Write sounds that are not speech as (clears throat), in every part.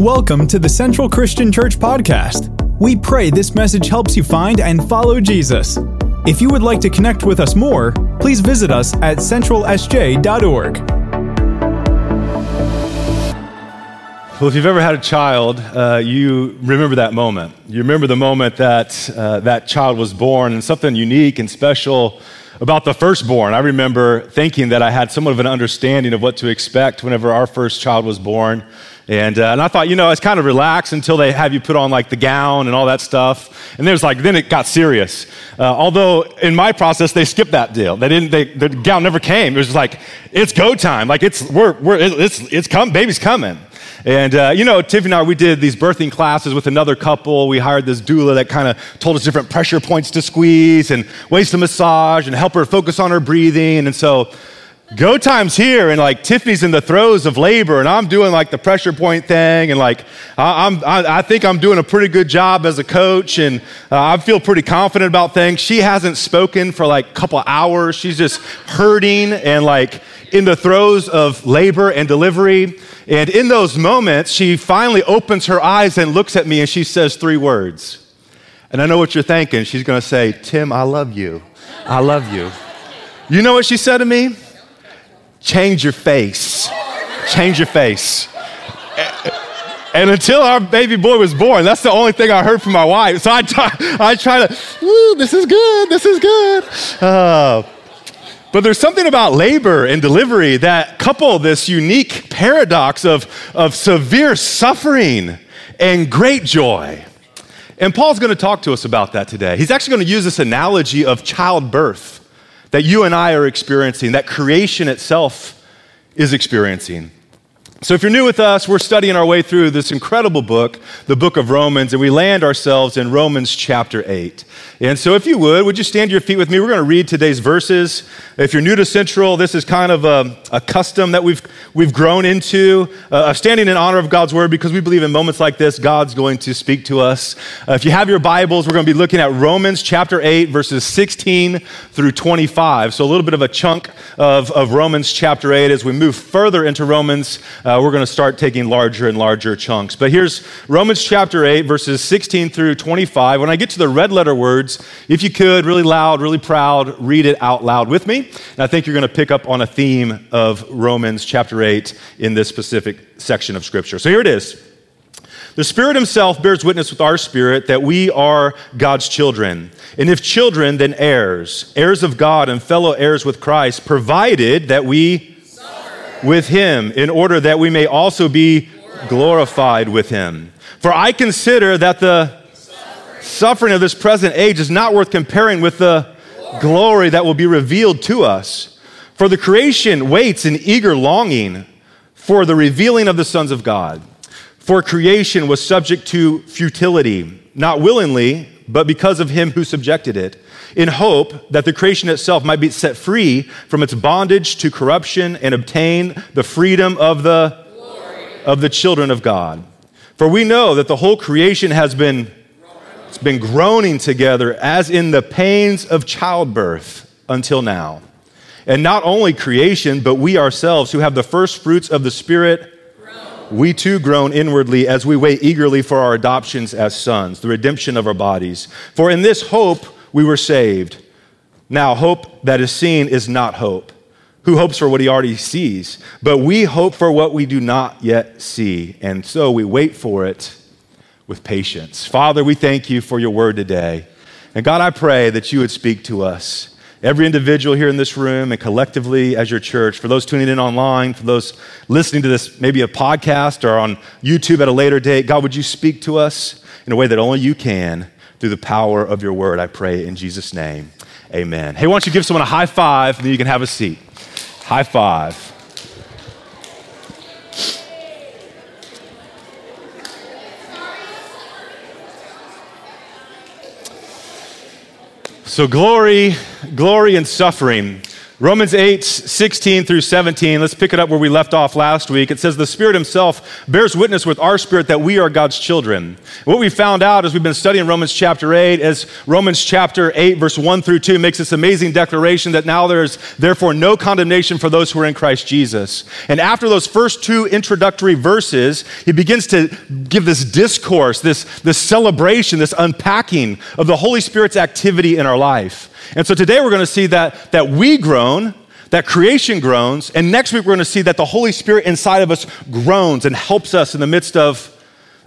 Welcome to the Central Christian Church Podcast. We pray this message helps you find and follow Jesus. If you would like to connect with us more, please visit us at centralsj.org. Well, if you've ever had a child, uh, you remember that moment. You remember the moment that uh, that child was born, and something unique and special about the firstborn. I remember thinking that I had somewhat of an understanding of what to expect whenever our first child was born. And, uh, and I thought, you know, it's kind of relaxed until they have you put on like the gown and all that stuff. And there's like, then it got serious. Uh, although in my process, they skipped that deal. They didn't, they, the gown never came. It was like, it's go time. Like it's, we're, we're, it's, it's come, baby's coming. And, uh, you know, Tiffany and I, we did these birthing classes with another couple. We hired this doula that kind of told us different pressure points to squeeze and ways to massage and help her focus on her breathing. And so, go time's here, and like Tiffany's in the throes of labor, and I'm doing like the pressure point thing, and like I, am I, I, think I'm doing a pretty good job as a coach, and uh, I feel pretty confident about things. She hasn't spoken for like a couple hours. She's just hurting and like in the throes of labor and delivery. And in those moments, she finally opens her eyes and looks at me and she says three words. And I know what you're thinking. She's going to say, Tim, I love you. I love you. You know what she said to me? Change your face. Change your face. And until our baby boy was born, that's the only thing I heard from my wife. So I try, I try to, Ooh, this is good, this is good. Uh, but there's something about labor and delivery that couple this unique paradox of, of severe suffering and great joy. And Paul's going to talk to us about that today. He's actually going to use this analogy of childbirth that you and I are experiencing, that creation itself is experiencing. So, if you're new with us, we're studying our way through this incredible book, the book of Romans, and we land ourselves in Romans chapter 8. And so, if you would, would you stand to your feet with me? We're going to read today's verses. If you're new to Central, this is kind of a, a custom that we've, we've grown into, uh, of standing in honor of God's word, because we believe in moments like this, God's going to speak to us. Uh, if you have your Bibles, we're going to be looking at Romans chapter 8, verses 16 through 25. So, a little bit of a chunk of, of Romans chapter 8. As we move further into Romans, uh, Uh, we're going to start taking larger and larger chunks. But here's Romans chapter 8, verses 16 through 25. When I get to the red letter words. If you could, really loud, really proud, read it out loud with me. And I think you're going to pick up on a theme of Romans chapter 8 in this specific section of Scripture. So here it is. The Spirit Himself bears witness with our spirit that we are God's children. And if children, then heirs, heirs of God and fellow heirs with Christ, provided that we. With Him, in order that we may also be glorified with Him. For I consider that the suffering of this present age is not worth comparing with the glory that will be revealed to us. For the creation waits in eager longing for the revealing of the sons of God. For creation was subject to futility, not willingly, but because of him who subjected it, in hope that the creation itself might be set free from its bondage to corruption and obtain the freedom of the, of the children of God. For we know that the whole creation has been it's been groaning together as in the pains of childbirth until now. And not only creation, but we ourselves who have the first fruits of the Spirit, we too groan inwardly as we wait eagerly for our adoptions as sons, the redemption of our bodies. For in this hope we were saved. Now, hope that is seen is not hope. Who hopes for what he already sees? But we hope for what we do not yet see. And so we wait for it with patience. Father, we thank you for your word today. And God, I pray that you would speak to us. Every individual here in this room and collectively as your church, for those tuning in online, for those listening to this, maybe a podcast or on YouTube at a later date, God, would you speak to us in a way that only you can through the power of your word? I pray in Jesus' name. Amen. Hey, why don't you give someone a high five and then you can have a seat? High five. So, glory, glory and suffering. Romans 8, 16 through 17, let's pick it up where we left off last week. It says, The Spirit Himself bears witness with our spirit that we are God's children. What we found out as we've been studying Romans chapter 8, as Romans chapter 8, verse 1 through 2 makes this amazing declaration that now there's therefore no condemnation for those who are in Christ Jesus. And after those first two introductory verses, he begins to give this discourse, this, this celebration, this unpacking of the Holy Spirit's activity in our life. And so today we're going to see that, that we groan, that creation groans, and next week we're going to see that the Holy Spirit inside of us groans and helps us in the midst of,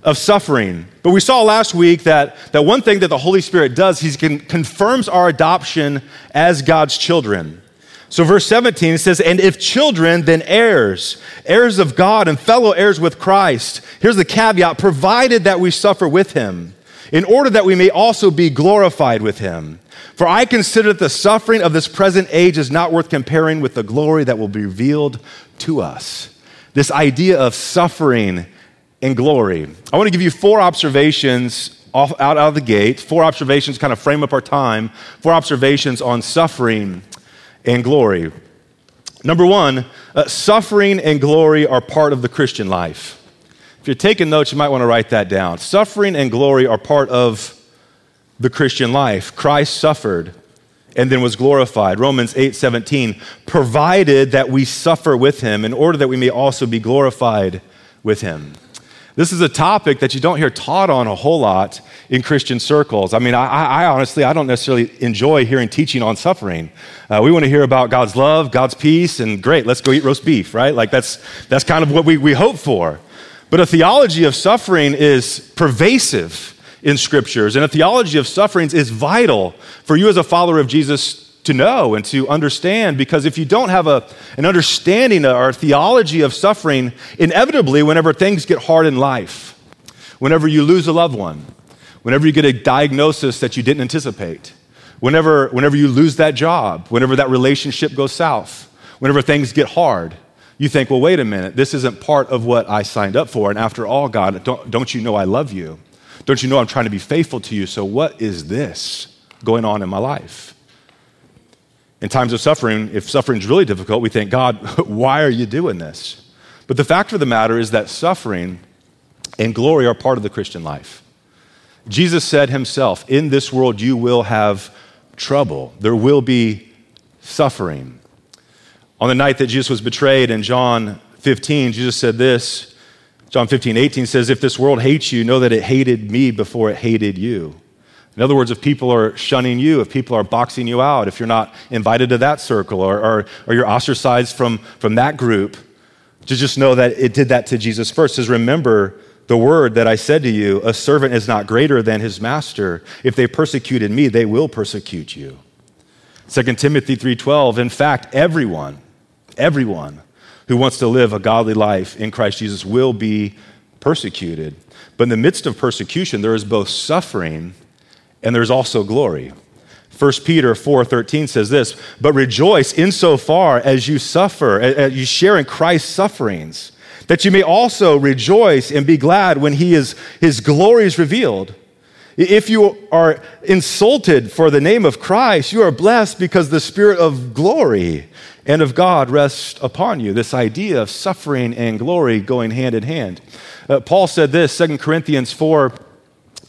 of suffering. But we saw last week that, that one thing that the Holy Spirit does, he can, confirms our adoption as God's children. So, verse 17 says, And if children, then heirs, heirs of God and fellow heirs with Christ. Here's the caveat provided that we suffer with him, in order that we may also be glorified with him. For I consider that the suffering of this present age is not worth comparing with the glory that will be revealed to us. This idea of suffering and glory. I want to give you four observations off, out, out of the gate, four observations kind of frame up our time, four observations on suffering and glory. Number one, uh, suffering and glory are part of the Christian life. If you're taking notes, you might want to write that down. Suffering and glory are part of the Christian life. Christ suffered and then was glorified. Romans 8 17, provided that we suffer with him in order that we may also be glorified with him. This is a topic that you don't hear taught on a whole lot in Christian circles. I mean, I, I honestly, I don't necessarily enjoy hearing teaching on suffering. Uh, we want to hear about God's love, God's peace, and great, let's go eat roast beef, right? Like that's, that's kind of what we, we hope for. But a theology of suffering is pervasive in scriptures. And a theology of sufferings is vital for you as a follower of Jesus to know and to understand because if you don't have a, an understanding or a theology of suffering, inevitably, whenever things get hard in life, whenever you lose a loved one, whenever you get a diagnosis that you didn't anticipate, whenever, whenever you lose that job, whenever that relationship goes south, whenever things get hard, you think, well, wait a minute, this isn't part of what I signed up for. And after all, God, don't, don't you know I love you? Don't you know I'm trying to be faithful to you? So, what is this going on in my life? In times of suffering, if suffering is really difficult, we think, God, (laughs) why are you doing this? But the fact of the matter is that suffering and glory are part of the Christian life. Jesus said himself, In this world you will have trouble, there will be suffering. On the night that Jesus was betrayed in John 15, Jesus said this John 15, 18 says, If this world hates you, know that it hated me before it hated you. In other words, if people are shunning you, if people are boxing you out, if you're not invited to that circle or, or, or you're ostracized from, from that group, to just know that it did that to Jesus first. Says, Remember the word that I said to you a servant is not greater than his master. If they persecuted me, they will persecute you. 2 Timothy 3:12 In fact everyone everyone who wants to live a godly life in Christ Jesus will be persecuted. But in the midst of persecution, there is both suffering and there's also glory. 1 Peter 4:13 says this, "But rejoice insofar as you suffer, as you share in Christ's sufferings, that you may also rejoice and be glad when he is his glory is revealed." If you are insulted for the name of Christ, you are blessed because the spirit of glory and of God rests upon you. This idea of suffering and glory going hand in hand. Uh, Paul said this, 2 Corinthians 4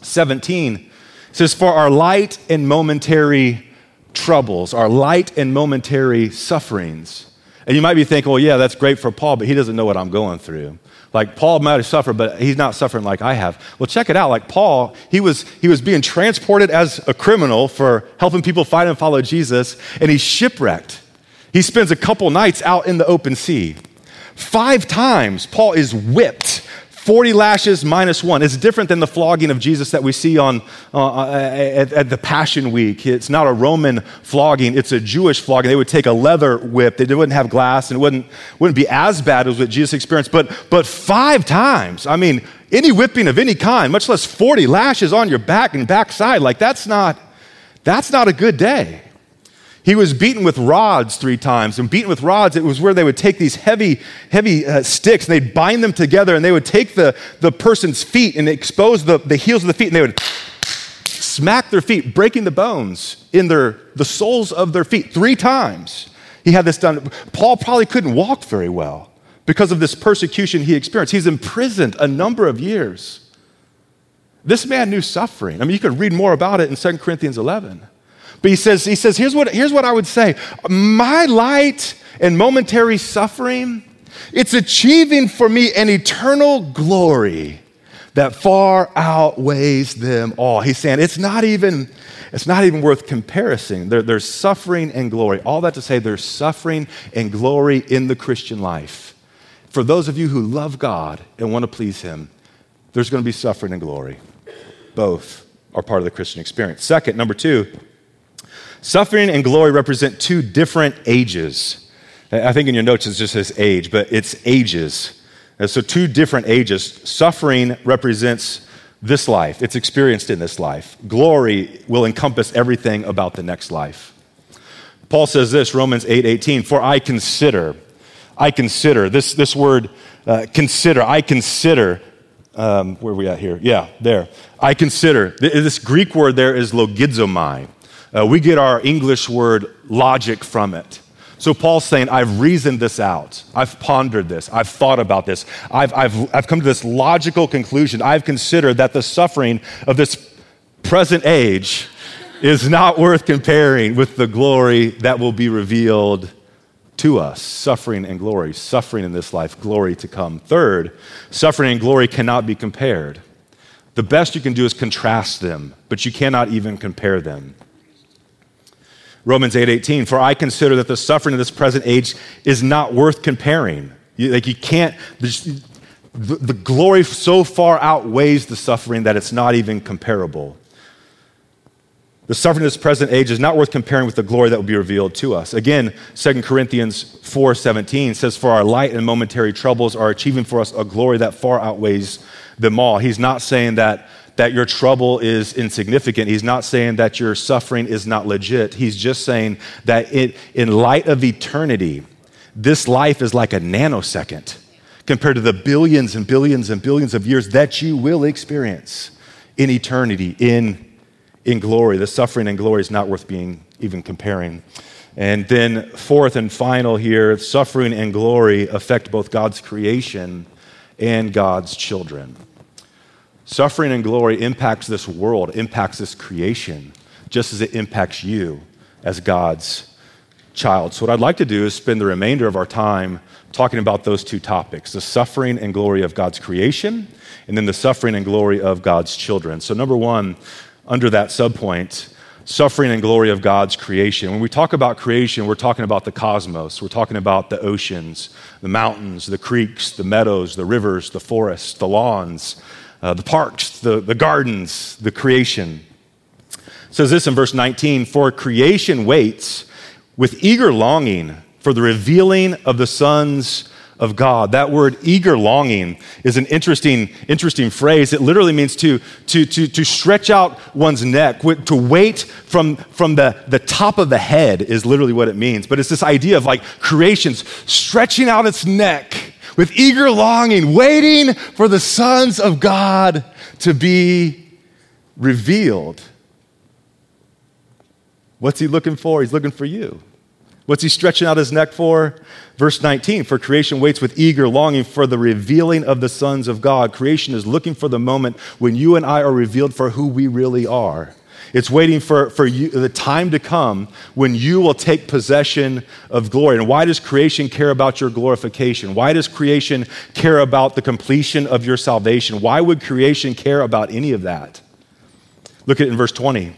17 says, For our light and momentary troubles, our light and momentary sufferings. And you might be thinking, well, yeah, that's great for Paul, but he doesn't know what I'm going through. Like Paul might have suffered, but he's not suffering like I have. Well, check it out. Like Paul, he was, he was being transported as a criminal for helping people find and follow Jesus, and he's shipwrecked. He spends a couple nights out in the open sea. Five times, Paul is whipped 40 lashes minus one. It's different than the flogging of Jesus that we see on, uh, uh, at, at, the Passion Week. It's not a Roman flogging, it's a Jewish flogging. They would take a leather whip, they wouldn't have glass, and it wouldn't, wouldn't be as bad as what Jesus experienced. But, but five times, I mean, any whipping of any kind, much less 40 lashes on your back and backside, like that's not, that's not a good day. He was beaten with rods three times. And beaten with rods, it was where they would take these heavy, heavy uh, sticks and they'd bind them together and they would take the, the person's feet and expose the, the heels of the feet and they would smack their feet, breaking the bones in their, the soles of their feet three times. He had this done. Paul probably couldn't walk very well because of this persecution he experienced. He's imprisoned a number of years. This man knew suffering. I mean, you could read more about it in 2 Corinthians 11. But he says, he says here's, what, here's what I would say My light and momentary suffering, it's achieving for me an eternal glory that far outweighs them all. He's saying it's not even, it's not even worth comparison. There, there's suffering and glory. All that to say, there's suffering and glory in the Christian life. For those of you who love God and want to please Him, there's going to be suffering and glory. Both are part of the Christian experience. Second, number two, suffering and glory represent two different ages. I think in your notes it just says age, but it's ages. And so, two different ages. Suffering represents this life, it's experienced in this life. Glory will encompass everything about the next life. Paul says this, Romans 8 18, for I consider, I consider, this, this word uh, consider, I consider um, where are we at here? Yeah, there. I consider. This Greek word there is logizomai. Uh, we get our English word logic from it. So Paul's saying, I've reasoned this out. I've pondered this. I've thought about this. I've, I've, I've come to this logical conclusion. I've considered that the suffering of this present age is not worth comparing with the glory that will be revealed to us suffering and glory, suffering in this life, glory to come. Third, suffering and glory cannot be compared. The best you can do is contrast them, but you cannot even compare them. Romans 8:18 For I consider that the suffering of this present age is not worth comparing. You, like you can't the, the glory so far outweighs the suffering that it's not even comparable. The suffering of this present age is not worth comparing with the glory that will be revealed to us. Again, 2 Corinthians 4:17 says, For our light and momentary troubles are achieving for us a glory that far outweighs them all. He's not saying that, that your trouble is insignificant. He's not saying that your suffering is not legit. He's just saying that it, in light of eternity, this life is like a nanosecond compared to the billions and billions and billions of years that you will experience in eternity, in in glory. The suffering and glory is not worth being even comparing. And then, fourth and final here, suffering and glory affect both God's creation and God's children. Suffering and glory impacts this world, impacts this creation, just as it impacts you as God's child. So, what I'd like to do is spend the remainder of our time talking about those two topics the suffering and glory of God's creation, and then the suffering and glory of God's children. So, number one, under that subpoint suffering and glory of God's creation. When we talk about creation, we're talking about the cosmos. We're talking about the oceans, the mountains, the creeks, the meadows, the rivers, the forests, the lawns, uh, the parks, the, the gardens, the creation. It says this in verse 19 For creation waits with eager longing for the revealing of the sons of God. That word eager longing is an interesting, interesting phrase. It literally means to, to, to, to stretch out one's neck, to wait from, from the, the top of the head is literally what it means. But it's this idea of like creations stretching out its neck with eager longing, waiting for the sons of God to be revealed. What's he looking for? He's looking for you. What's he stretching out his neck for? Verse 19 For creation waits with eager longing for the revealing of the sons of God. Creation is looking for the moment when you and I are revealed for who we really are. It's waiting for, for you, the time to come when you will take possession of glory. And why does creation care about your glorification? Why does creation care about the completion of your salvation? Why would creation care about any of that? Look at it in verse 20.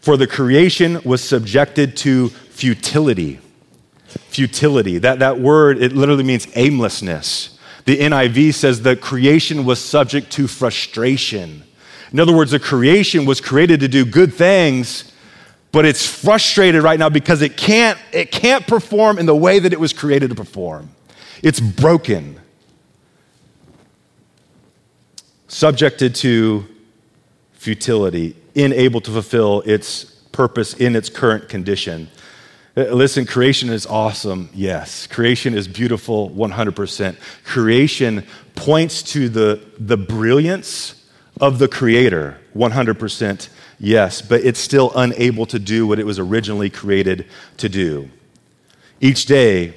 For the creation was subjected to futility futility. That, that word, it literally means aimlessness. The NIV says that creation was subject to frustration. In other words, the creation was created to do good things, but it's frustrated right now because it can't, it can't perform in the way that it was created to perform. It's broken. Subjected to futility, unable to fulfill its purpose in its current condition. Uh, listen, creation is awesome. Yes. Creation is beautiful 100%. Creation points to the, the brilliance of the Creator 100%. Yes. But it's still unable to do what it was originally created to do. each day,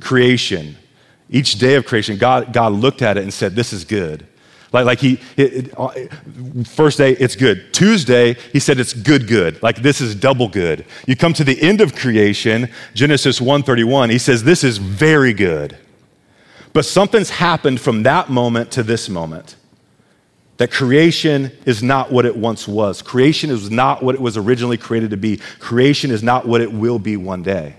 creation, each day of creation, God, God looked at it and said, This is good. Like, like he, it, it, uh, first day, it's good. Tuesday, he said it's good, good. Like this is double good. You come to the end of creation, Genesis 1:31, he says this is very good. But something's happened from that moment to this moment. That creation is not what it once was. Creation is not what it was originally created to be. Creation is not what it will be one day.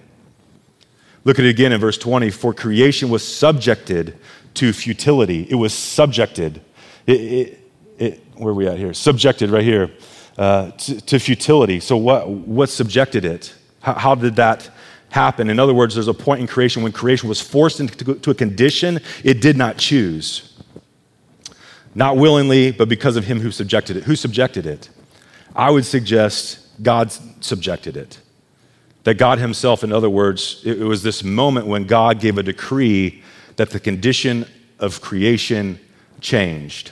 Look at it again in verse 20. For creation was subjected to futility, it was subjected it, it, it, where are we at here? Subjected right here uh, to, to, futility. So, what, what subjected it? How, how, did that happen? In other words, there's a point in creation when creation was forced into to a condition it did not choose. Not willingly, but because of him who subjected it. Who subjected it? I would suggest God subjected it. That God Himself, in other words, it was this moment when God gave a decree that the condition of creation changed.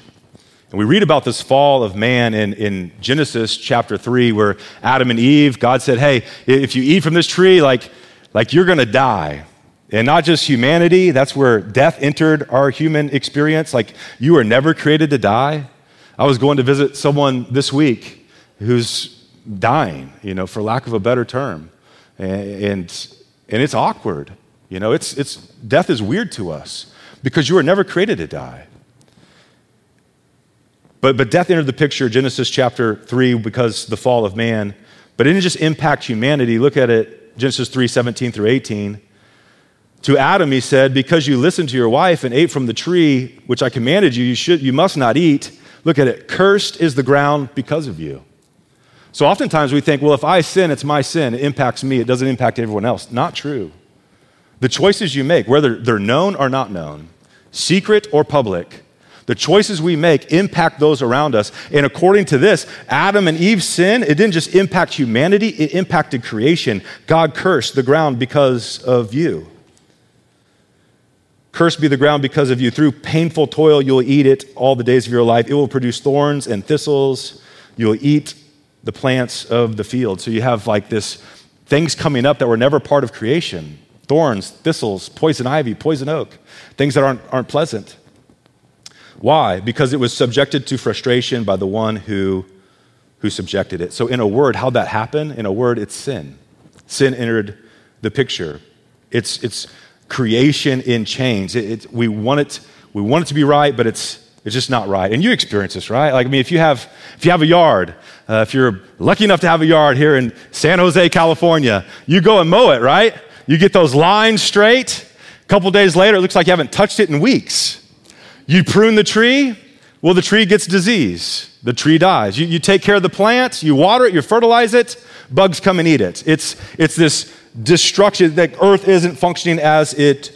And we read about this fall of man in, in Genesis chapter 3, where Adam and Eve, God said, Hey, if you eat from this tree, like, like you're going to die. And not just humanity, that's where death entered our human experience. Like, you were never created to die. I was going to visit someone this week who's dying, you know, for lack of a better term. And, and, it's awkward. You know, it's, it's, death is weird to us because you were never created to die. But, but death entered the picture, Genesis chapter 3, because the fall of man. But it didn't just impact humanity. Look at it, Genesis 3 17 through 18. To Adam, he said, Because you listened to your wife and ate from the tree which I commanded you, you, should, you must not eat. Look at it. Cursed is the ground because of you. So oftentimes we think, well, if I sin, it's my sin. It impacts me. It doesn't impact everyone else. Not true. The choices you make, whether they're known or not known, secret or public, the choices we make impact those around us. And according to this, Adam and Eve's sin, it didn't just impact humanity, it impacted creation. God cursed the ground because of you. Cursed be the ground because of you. Through painful toil, you'll eat it all the days of your life. It will produce thorns and thistles. You'll eat the plants of the field. So you have like this things coming up that were never part of creation thorns, thistles, poison ivy, poison oak, things that aren't, aren't pleasant. Why? Because it was subjected to frustration by the one who, who subjected it. So, in a word, how'd that happen? In a word, it's sin. Sin entered the picture. It's, it's creation in chains. It, it, we, want it, we want it to be right, but it's, it's just not right. And you experience this, right? Like, I mean, if you have, if you have a yard, uh, if you're lucky enough to have a yard here in San Jose, California, you go and mow it, right? You get those lines straight. A couple days later, it looks like you haven't touched it in weeks. You prune the tree, well, the tree gets disease. The tree dies. You, you take care of the plant, you water it, you fertilize it, bugs come and eat it. It's, it's this destruction that earth isn't functioning as it,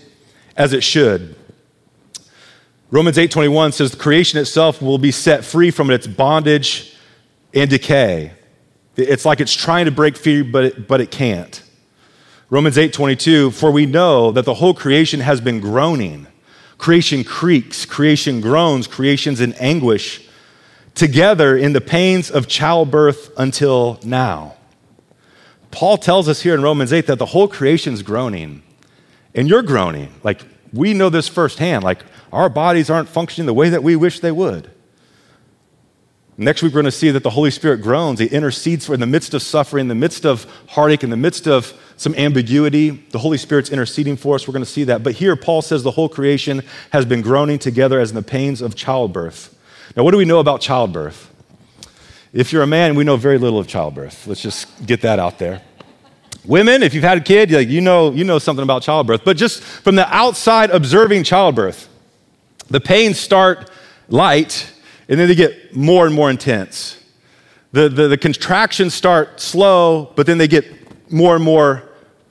as it should. Romans 8:21 says the creation itself will be set free from its bondage and decay. It's like it's trying to break free, but it, but it can't. Romans 8:22, for we know that the whole creation has been groaning Creation creaks, creation groans, creation's in anguish together in the pains of childbirth until now. Paul tells us here in Romans 8 that the whole creation's groaning, and you're groaning. Like, we know this firsthand. Like, our bodies aren't functioning the way that we wish they would. Next week, we're going to see that the Holy Spirit groans. He intercedes for in the midst of suffering, in the midst of heartache, in the midst of some ambiguity. The Holy Spirit's interceding for us. We're going to see that. But here, Paul says the whole creation has been groaning together as in the pains of childbirth. Now, what do we know about childbirth? If you're a man, we know very little of childbirth. Let's just get that out there. Women, if you've had a kid, you know, you know something about childbirth. But just from the outside observing childbirth, the pains start light and then they get more and more intense. The, the, the contractions start slow, but then they get more and more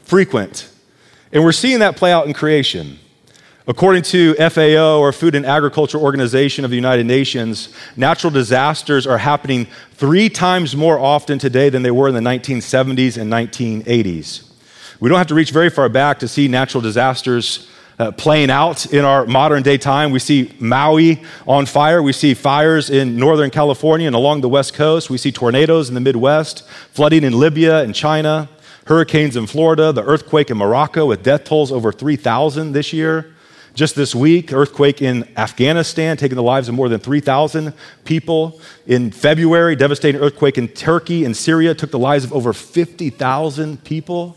frequent. And we're seeing that play out in creation. According to FAO, or Food and Agriculture Organization of the United Nations, natural disasters are happening three times more often today than they were in the 1970s and 1980s. We don't have to reach very far back to see natural disasters uh, playing out in our modern day time. We see Maui on fire. We see fires in Northern California and along the West Coast. We see tornadoes in the Midwest, flooding in Libya and China hurricanes in Florida, the earthquake in Morocco with death tolls over 3,000 this year. Just this week, earthquake in Afghanistan, taking the lives of more than 3,000 people. In February, devastating earthquake in Turkey and Syria took the lives of over 50,000 people.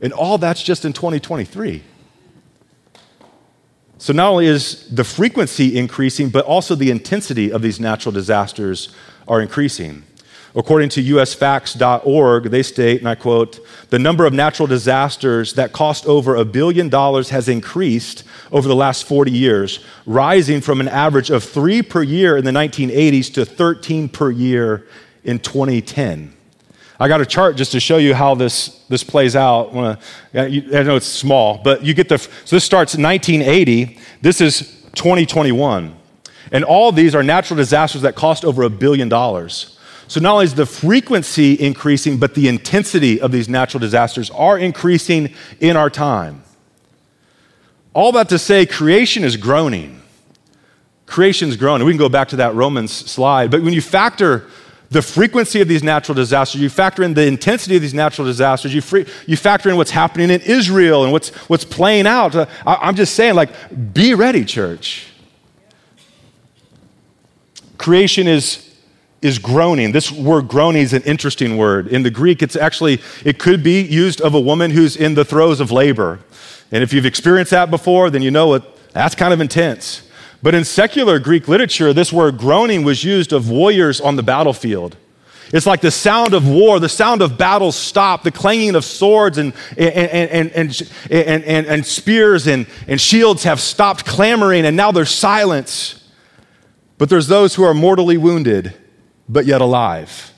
And all that's just in 2023. So, not only is the frequency increasing, but also the intensity of these natural disasters are increasing. According to usfacts.org, they state, and I quote, the number of natural disasters that cost over a billion dollars has increased over the last 40 years, rising from an average of three per year in the 1980s to 13 per year in 2010. I got a chart just to show you how this, this plays out. I, know it's small, but you get the, so this starts 1980. This is 2021. And all these are natural disasters that cost over a billion dollars. So not only is the frequency increasing, but the intensity of these natural disasters are increasing in our time. All that to say, creation is groaning. Creation's groaning. We can go back to that Romans slide. But when you factor the frequency of these natural disasters, you factor in the intensity of these natural disasters, you, free, you factor in what's happening in Israel and what's, what's playing out. Uh, I, I'm just saying, like, be ready, church. Creation is is groaning. This word groaning is an interesting word. In the Greek, it's actually, it could be used of a woman who's in the throes of labor. And if you've experienced that before, then you know it, that's kind of intense. But in secular Greek literature, this word groaning was used of warriors on the battlefield. It's like the sound of war, the sound of battle stopped, the clanging of swords and, and, and, and, and, and, spears and, and shields have stopped clamoring, and now there's silence. But there's those who are mortally wounded but yet alive.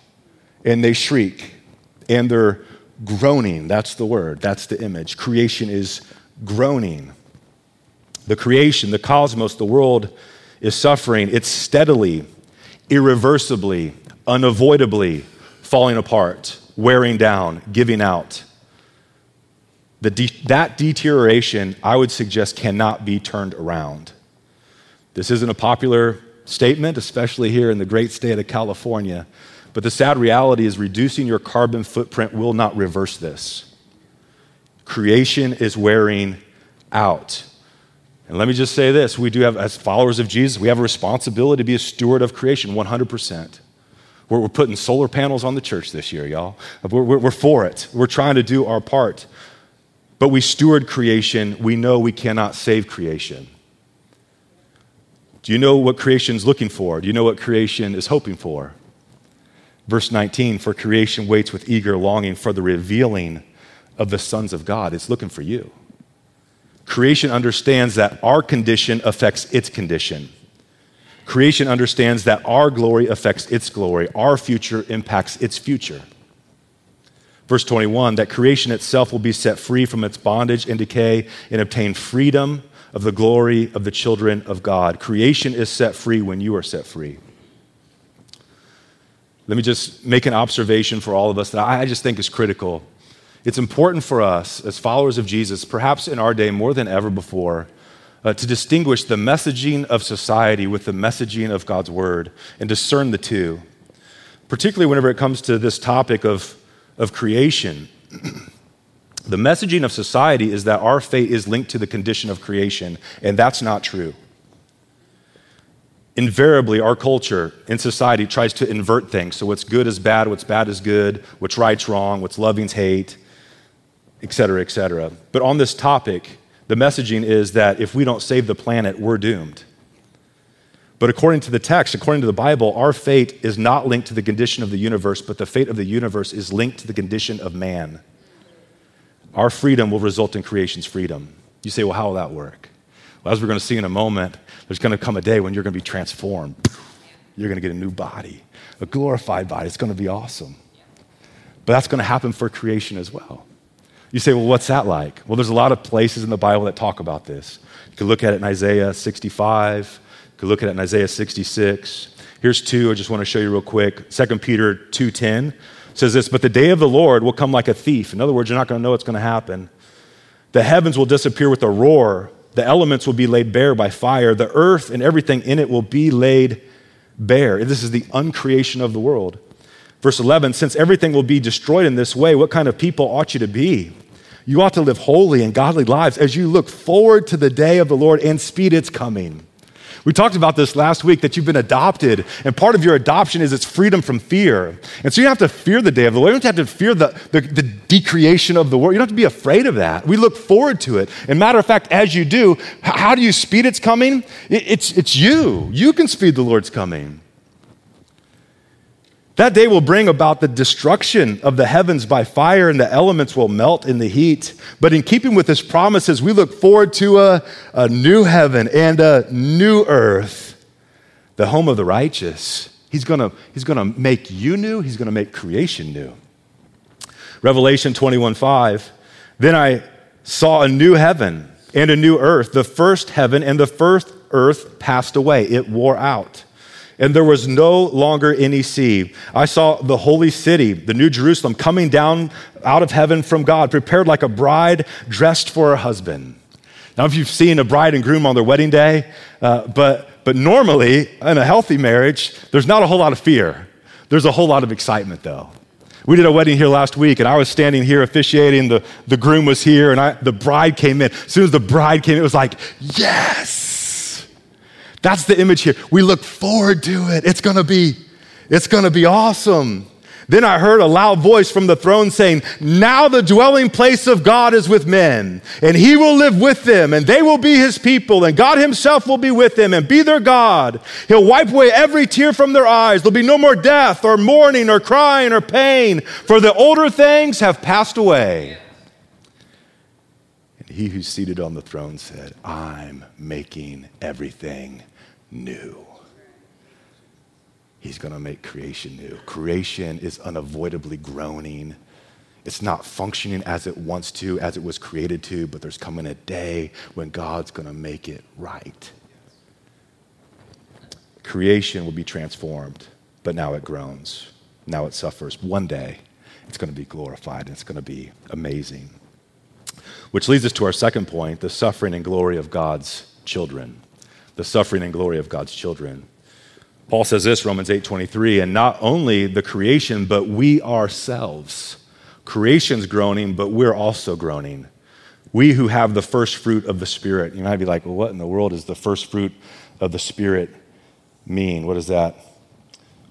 And they shriek and they're groaning. That's the word, that's the image. Creation is groaning. The creation, the cosmos, the world is suffering. It's steadily, irreversibly, unavoidably falling apart, wearing down, giving out. De- that deterioration, I would suggest, cannot be turned around. This isn't a popular statement, especially here in the great state of California. But the sad reality is, reducing your carbon footprint will not reverse this. Creation is wearing out. And let me just say this we do have, as followers of Jesus, we have a responsibility to be a steward of creation 100%. We're, we're putting solar panels on the church this year, y'all. We're, we're, we're for it. We're trying to do our part. But we steward creation. We know we cannot save creation. Do you know what creation's looking for? Do you know what creation is hoping for? Verse 19 For creation waits with eager longing for the revealing of the sons of God. It's looking for you. Creation understands that our condition affects its condition. Creation understands that our glory affects its glory, our future impacts its future. Verse 21 that creation itself will be set free from its bondage and decay and obtain freedom of the glory of the children of God. Creation is set free when you are set free. Let me just make an observation for all of us that I just think is critical. It's important for us as followers of Jesus, perhaps in our day more than ever before, uh, to distinguish the messaging of society with the messaging of God's word and discern the two, particularly whenever it comes to this topic of, of creation. (clears throat) The messaging of society is that our fate is linked to the condition of creation, and that's not true. Invariably, our culture in society tries to invert things. So, what's good is bad, what's bad is good, what's right's wrong, what's loving's hate, et cetera, et cetera. But on this topic, the messaging is that if we don't save the planet, we're doomed. But according to the text, according to the Bible, our fate is not linked to the condition of the universe, but the fate of the universe is linked to the condition of man. Our freedom will result in creation's freedom. You say, well, how will that work? Well, as we're going to see in a moment, there's going to come a day when you're going to be transformed. You're going to get a new body, a glorified body. It's going to be awesome. But that's going to happen for creation as well. You say, well, what's that like? Well, there's a lot of places in the Bible that talk about this. You can look at it in Isaiah 65, you can look at it in Isaiah 66. Here's two I just want to show you real quick. 2 Peter 2:10 says this, but the day of the Lord will come like a thief. In other words, you're not going to know what's going to happen. The heavens will disappear with a roar. The elements will be laid bare by fire. The earth and everything in it will be laid bare. This is the uncreation of the world. Verse 11 Since everything will be destroyed in this way, what kind of people ought you to be? You ought to live holy and godly lives as you look forward to the day of the Lord and speed its coming. We talked about this last week that you've been adopted, and part of your adoption is its freedom from fear. And so you have to fear the day of the Lord. You don't have to fear the, the, the decreation of the world. You don't have to be afraid of that. We look forward to it. And matter of fact, as you do, how do you speed its coming? It's, it's you. You can speed the Lord's coming. That day will bring about the destruction of the heavens by fire, and the elements will melt in the heat. But in keeping with his promises, we look forward to a, a new heaven and a new earth, the home of the righteous. He's gonna, he's gonna make you new, he's gonna make creation new. Revelation 21 5. Then I saw a new heaven and a new earth. The first heaven and the first earth passed away, it wore out and there was no longer any sea. I saw the holy city, the New Jerusalem, coming down out of heaven from God, prepared like a bride dressed for her husband. Now, if you've seen a bride and groom on their wedding day, uh, but, but normally in a healthy marriage, there's not a whole lot of fear. There's a whole lot of excitement, though. We did a wedding here last week, and I was standing here officiating. The, the groom was here, and I, the bride came in. As soon as the bride came it was like, yes! That's the image here. We look forward to it. It's going to be it's going to be awesome. Then I heard a loud voice from the throne saying, Now the dwelling place of God is with men, and he will live with them, and they will be his people, and God himself will be with them and be their God. He'll wipe away every tear from their eyes. There'll be no more death, or mourning, or crying, or pain, for the older things have passed away. And he who's seated on the throne said, I'm making everything new. He's going to make creation new. Creation is unavoidably groaning. It's not functioning as it wants to, as it was created to, but there's coming a day when God's going to make it right. Creation will be transformed, but now it groans. Now it suffers. One day, it's going to be glorified and it's going to be amazing. Which leads us to our second point the suffering and glory of God's children the suffering and glory of God's children. Paul says this, Romans 8:23, and not only the creation, but we ourselves. Creation's groaning, but we're also groaning. We who have the first fruit of the Spirit. You might be like, well, what in the world does the first fruit of the Spirit mean? What does that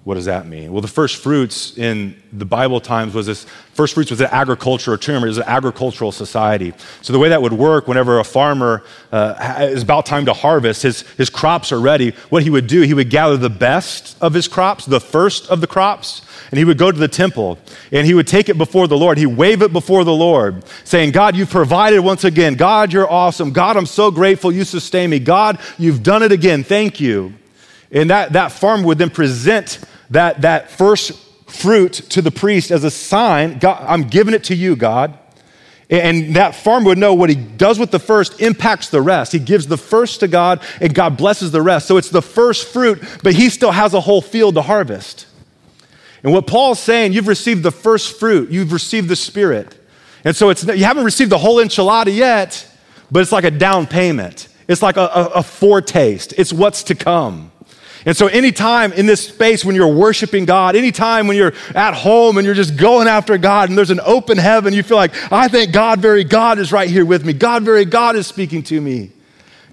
what does that mean? Well, the first fruits in the Bible times was this first fruits was an agricultural term. It was an agricultural society. So the way that would work, whenever a farmer uh, is about time to harvest, his, his crops are ready. What he would do, he would gather the best of his crops, the first of the crops, and he would go to the temple and he would take it before the Lord. He wave it before the Lord, saying, God, you've provided once again. God, you're awesome. God, I'm so grateful you sustain me. God, you've done it again. Thank you. And that, that farmer would then present that, that first fruit to the priest as a sign God, I'm giving it to you, God. And that farmer would know what he does with the first impacts the rest. He gives the first to God, and God blesses the rest. So it's the first fruit, but he still has a whole field to harvest. And what Paul's saying, you've received the first fruit, you've received the Spirit. And so it's, you haven't received the whole enchilada yet, but it's like a down payment. It's like a, a, a foretaste, it's what's to come. And so, anytime in this space when you're worshiping God, anytime when you're at home and you're just going after God and there's an open heaven, you feel like, I think God, very God, is right here with me. God, very God, is speaking to me.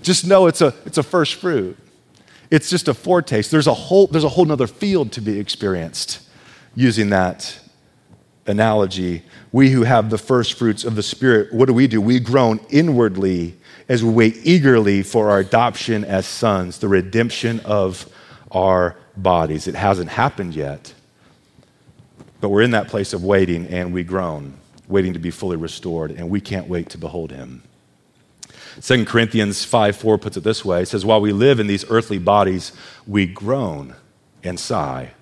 Just know it's a, it's a first fruit. It's just a foretaste. There's a whole, there's a whole other field to be experienced using that analogy. We who have the first fruits of the Spirit, what do we do? We groan inwardly as we wait eagerly for our adoption as sons, the redemption of our bodies. It hasn't happened yet, but we're in that place of waiting and we groan, waiting to be fully restored, and we can't wait to behold him. 2 Corinthians 5 4 puts it this way it says, While we live in these earthly bodies, we groan and sigh.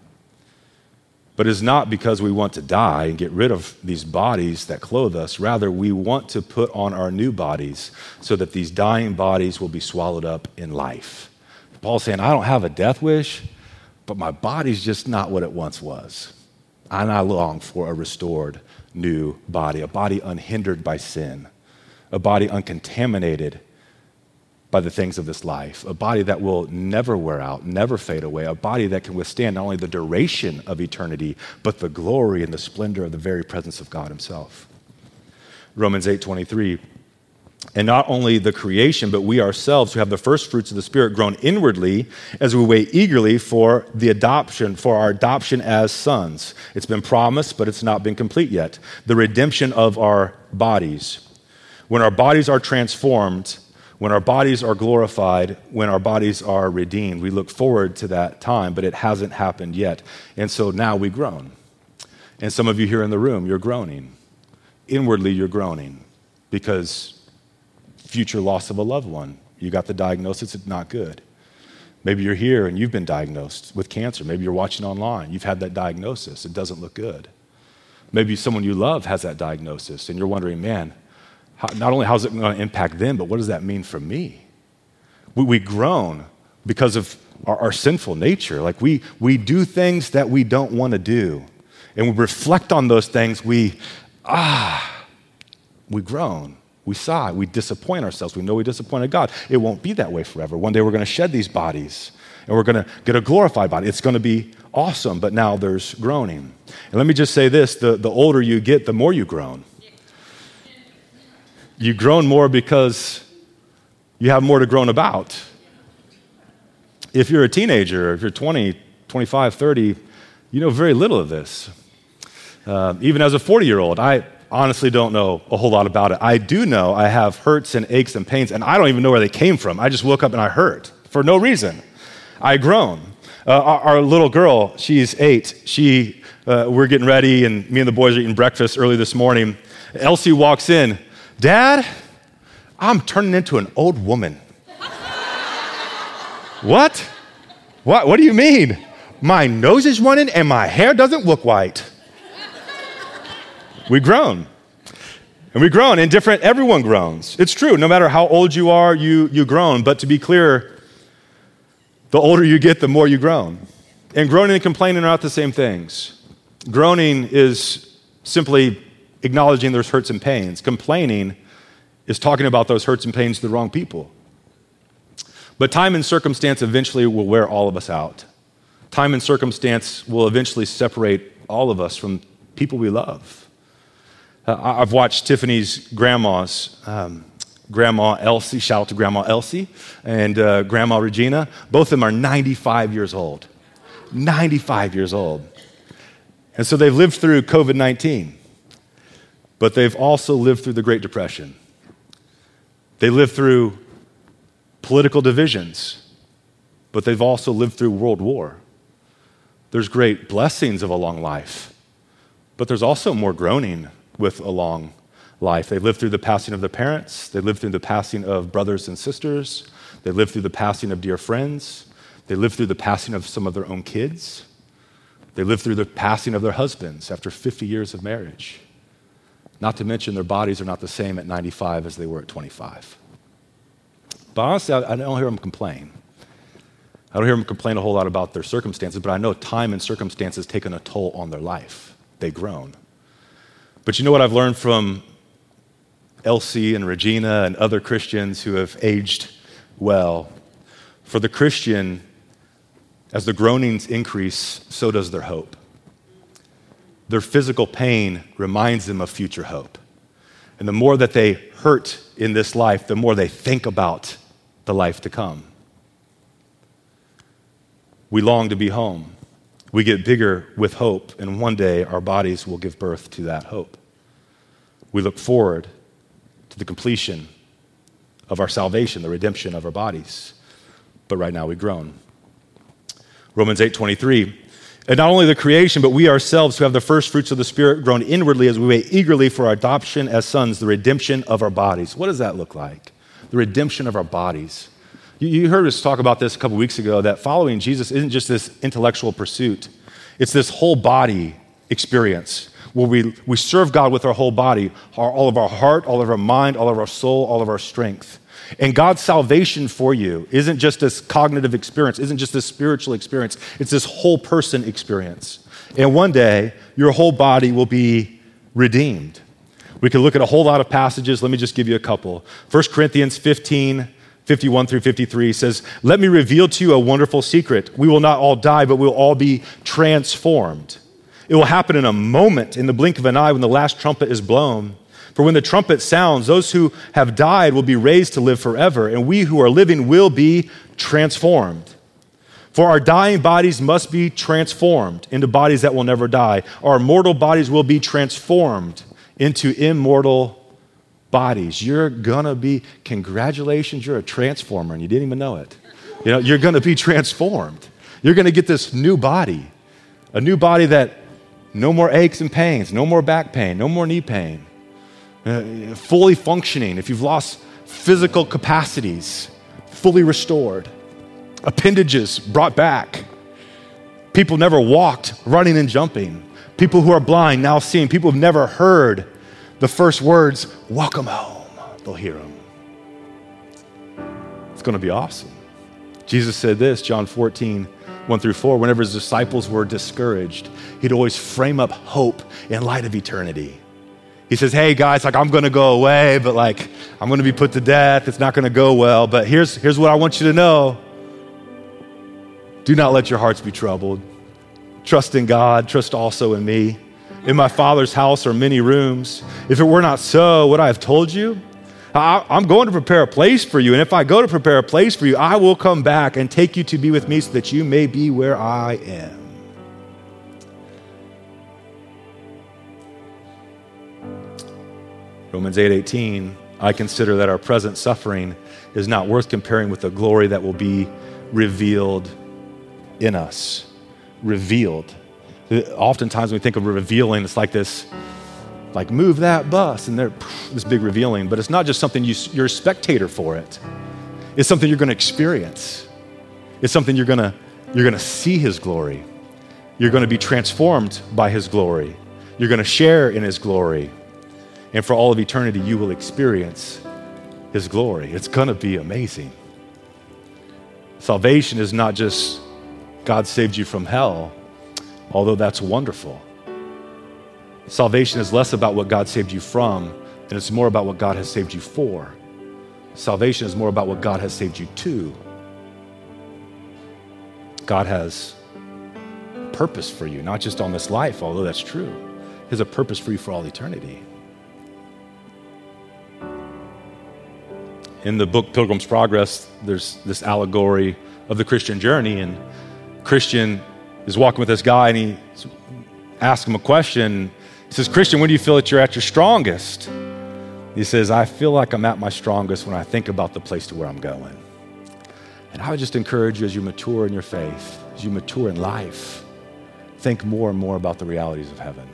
But it's not because we want to die and get rid of these bodies that clothe us. Rather, we want to put on our new bodies so that these dying bodies will be swallowed up in life. Paul's saying, I don't have a death wish, but my body's just not what it once was. And I long for a restored new body, a body unhindered by sin, a body uncontaminated by the things of this life, a body that will never wear out, never fade away, a body that can withstand not only the duration of eternity, but the glory and the splendor of the very presence of God Himself. Romans 8 23. And not only the creation, but we ourselves who have the first fruits of the Spirit groan inwardly as we wait eagerly for the adoption, for our adoption as sons. It's been promised, but it's not been complete yet. The redemption of our bodies. When our bodies are transformed, when our bodies are glorified, when our bodies are redeemed, we look forward to that time, but it hasn't happened yet. And so now we groan. And some of you here in the room, you're groaning. Inwardly, you're groaning because future loss of a loved one. You got the diagnosis, it's not good. Maybe you're here and you've been diagnosed with cancer. Maybe you're watching online, you've had that diagnosis, it doesn't look good. Maybe someone you love has that diagnosis and you're wondering, man, how, not only how's it going to impact them, but what does that mean for me? We, we groan because of our, our sinful nature. Like we, we do things that we don't want to do. And we reflect on those things, we, ah, we groan. We sigh. We disappoint ourselves. We know we disappointed God. It won't be that way forever. One day we're going to shed these bodies and we're going to get a glorified body. It's going to be awesome, but now there's groaning. And let me just say this the, the older you get, the more you groan you groan more because you have more to groan about. If you're a teenager, if you're 20, 25, 30, you know very little of this. Uh, even as a 40 year old, I honestly don't know a whole lot about it. I do know I have hurts and aches and pains, and I don't even know where they came from. I just woke up and I hurt for no reason. I groan. Uh, our, our, little girl, she's eight. She, uh, we're getting ready, and me and the boys are eating breakfast early this morning. Elsie walks in Dad, I'm turning into an old woman. (laughs) what? What? What do you mean? My nose is running and my hair doesn't look white. We groan. And we groan, and different, everyone groans. It's true, no matter how old you are, you, you groan. But to be clear, the older you get, the more you groan. And groaning and complaining are not the same things. Groaning is simply acknowledging there's hurts and pains. Complaining is talking about those hurts and pains to the wrong people. But time and circumstance eventually will wear all of us out. Time and circumstance will eventually separate all of us from people we love. Uh, I've watched Tiffany's grandmas, um, Grandma Elsie, shout out to Grandma Elsie, and uh, Grandma Regina. Both of them are 95 years old. 95 years old. And so they've lived through COVID 19 but they've also lived through the Great Depression. They lived through political divisions, but they've also lived through World War. There's great blessings of a long life, but there's also more groaning with a long life. They lived through the passing of their parents, they lived through the passing of brothers and sisters, they lived through the passing of dear friends, they lived through the passing of some of their own kids, they lived through the passing of their husbands after 50 years of marriage. Not to mention, their bodies are not the same at 95 as they were at 25. But honestly, I, don't hear them complain. I don't hear them complain a whole lot about their circumstances, but I know time and circumstances taken a toll on their life. They groan. But you know what I've learned from Elsie and Regina and other Christians who have aged well? For the Christian, as the groanings increase, so does their hope their physical pain reminds them of future hope. And the more that they hurt in this life, the more they think about the life to come. We long to be home. We get bigger with hope, and one day our bodies will give birth to that hope. We look forward to the completion of our salvation, the redemption of our bodies. But right now we groan. Romans 8:23 and not only the creation, but we ourselves who have the first fruits of the Spirit groan inwardly as we wait eagerly for our adoption as sons, the redemption of our bodies. What does that look like? The redemption of our bodies. You, you heard us talk about this a couple weeks ago that following Jesus isn't just this intellectual pursuit, it's this whole body experience where we, we serve God with our whole body, our, all of our heart, all of our mind, all of our soul, all of our strength. And God's salvation for you isn't just this cognitive experience, isn't just this spiritual experience, it's this whole person experience. And one day, your whole body will be redeemed. We could look at a whole lot of passages. Let me just give you a couple. 1 Corinthians 15, 51 through 53 says, Let me reveal to you a wonderful secret. We will not all die, but we'll all be transformed. It will happen in a moment, in the blink of an eye, when the last trumpet is blown. For when the trumpet sounds, those who have died will be raised to live forever, and we who are living will be transformed. For our dying bodies must be transformed into bodies that will never die. Our mortal bodies will be transformed into immortal bodies. You're going to be, congratulations, you're a transformer and you didn't even know it. You know, you're going to be transformed. You're going to get this new body, a new body that no more aches and pains, no more back pain, no more knee pain, uh, fully functioning. If you've lost physical capacities, fully restored, appendages brought back. People never walked, running and jumping. People who are blind now seeing. People who've never heard the first words, welcome home, they'll hear them. It's going to be awesome. Jesus said this, John 14, 1 through 4, whenever his disciples were discouraged, he'd always frame up hope in light of eternity. He says, Hey guys, like I'm going to go away, but like I'm going to be put to death. It's not going to go well. But here's, here's what I want you to know do not let your hearts be troubled. Trust in God, trust also in me. In my Father's house are many rooms. If it were not so, would I have told you? I, am going to prepare a place for you. And if I go to prepare a place for you, I will come back and take you to be with me so that you may be where I am. Romans 8:18, 8, I consider that our present suffering is not worth comparing with the glory that will be revealed in us. Revealed oftentimes when we think of revealing, it's like this, like move that bus, and they're this big revealing. But it's not just something you, you're a spectator for it. It's something you're going to experience. It's something you're going to you're going to see His glory. You're going to be transformed by His glory. You're going to share in His glory, and for all of eternity, you will experience His glory. It's going to be amazing. Salvation is not just God saved you from hell although that's wonderful. Salvation is less about what God saved you from, and it's more about what God has saved you for. Salvation is more about what God has saved you to. God has purpose for you, not just on this life, although that's true. He has a purpose for you for all eternity. In the book Pilgrim's Progress, there's this allegory of the Christian journey, and Christian is walking with this guy and he asks him a question. He says, Christian, when do you feel that you're at your strongest? He says, I feel like I'm at my strongest when I think about the place to where I'm going. And I would just encourage you as you mature in your faith, as you mature in life, think more and more about the realities of heaven.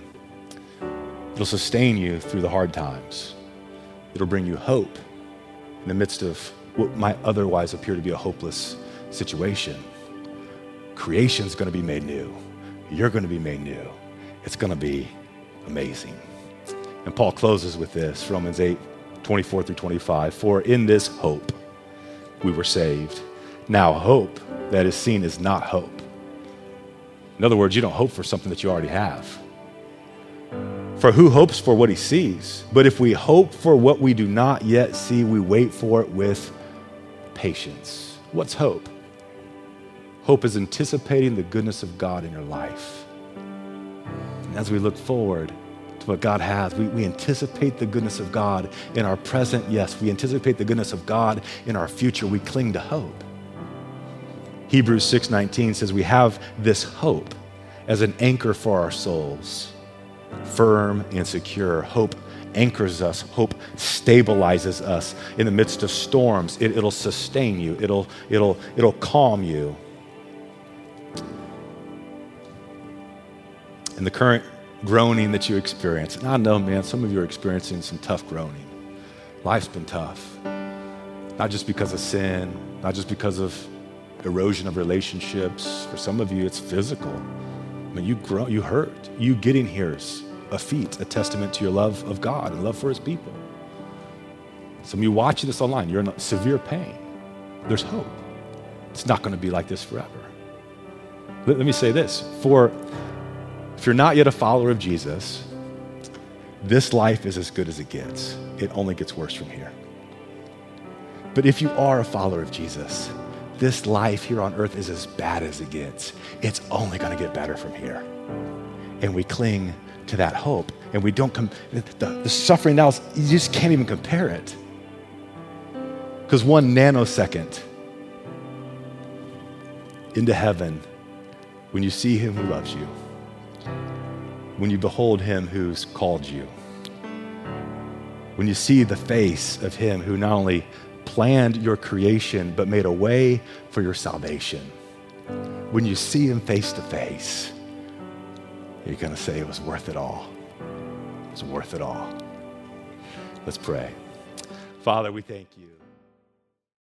It'll sustain you through the hard times. It'll bring you hope in the midst of what might otherwise appear to be a hopeless situation. Creation's going to be made new. You're going to be made new. It's going to be amazing. And Paul closes with this Romans 8 24 through 25. For in this hope we were saved. Now, hope that is seen is not hope. In other words, you don't hope for something that you already have. For who hopes for what he sees? But if we hope for what we do not yet see, we wait for it with patience. What's hope? Hope is anticipating the goodness of God in your life. And as we look forward to what God has, we, we anticipate the goodness of God in our present, yes. We anticipate the goodness of God in our future. We cling to hope. Hebrews 6:19 says we have this hope as an anchor for our souls, firm and secure. Hope anchors us. Hope stabilizes us in the midst of storms. It, will sustain you. It'll, it'll, it'll calm you. And the current groaning that you experience. And I know, man, some of you are experiencing some tough groaning. Life's been tough, not just because of sin, not just because of erosion of relationships. For some of you, it's physical. I mean, you grow, you hurt. You getting here is a feat, a testament to your love of God and love for His people. Some of you watching this online, you're in severe pain. There's hope. It's not going to be like this forever. Let, let me say this: for if you're not yet a follower of Jesus, this life is as good as it gets. It only gets worse from here. But if you are a follower of Jesus, this life here on earth is as bad as it gets. It's only going to get better from here. And we cling to that hope. And we don't, come. the, the suffering now, you just can't even compare it. Because one nanosecond into heaven, when you see him who loves you, when you behold him who's called you, when you see the face of him who not only planned your creation but made a way for your salvation, when you see him face to face, you're going to say it was worth it all. It's worth it all. Let's pray. Father, we thank you.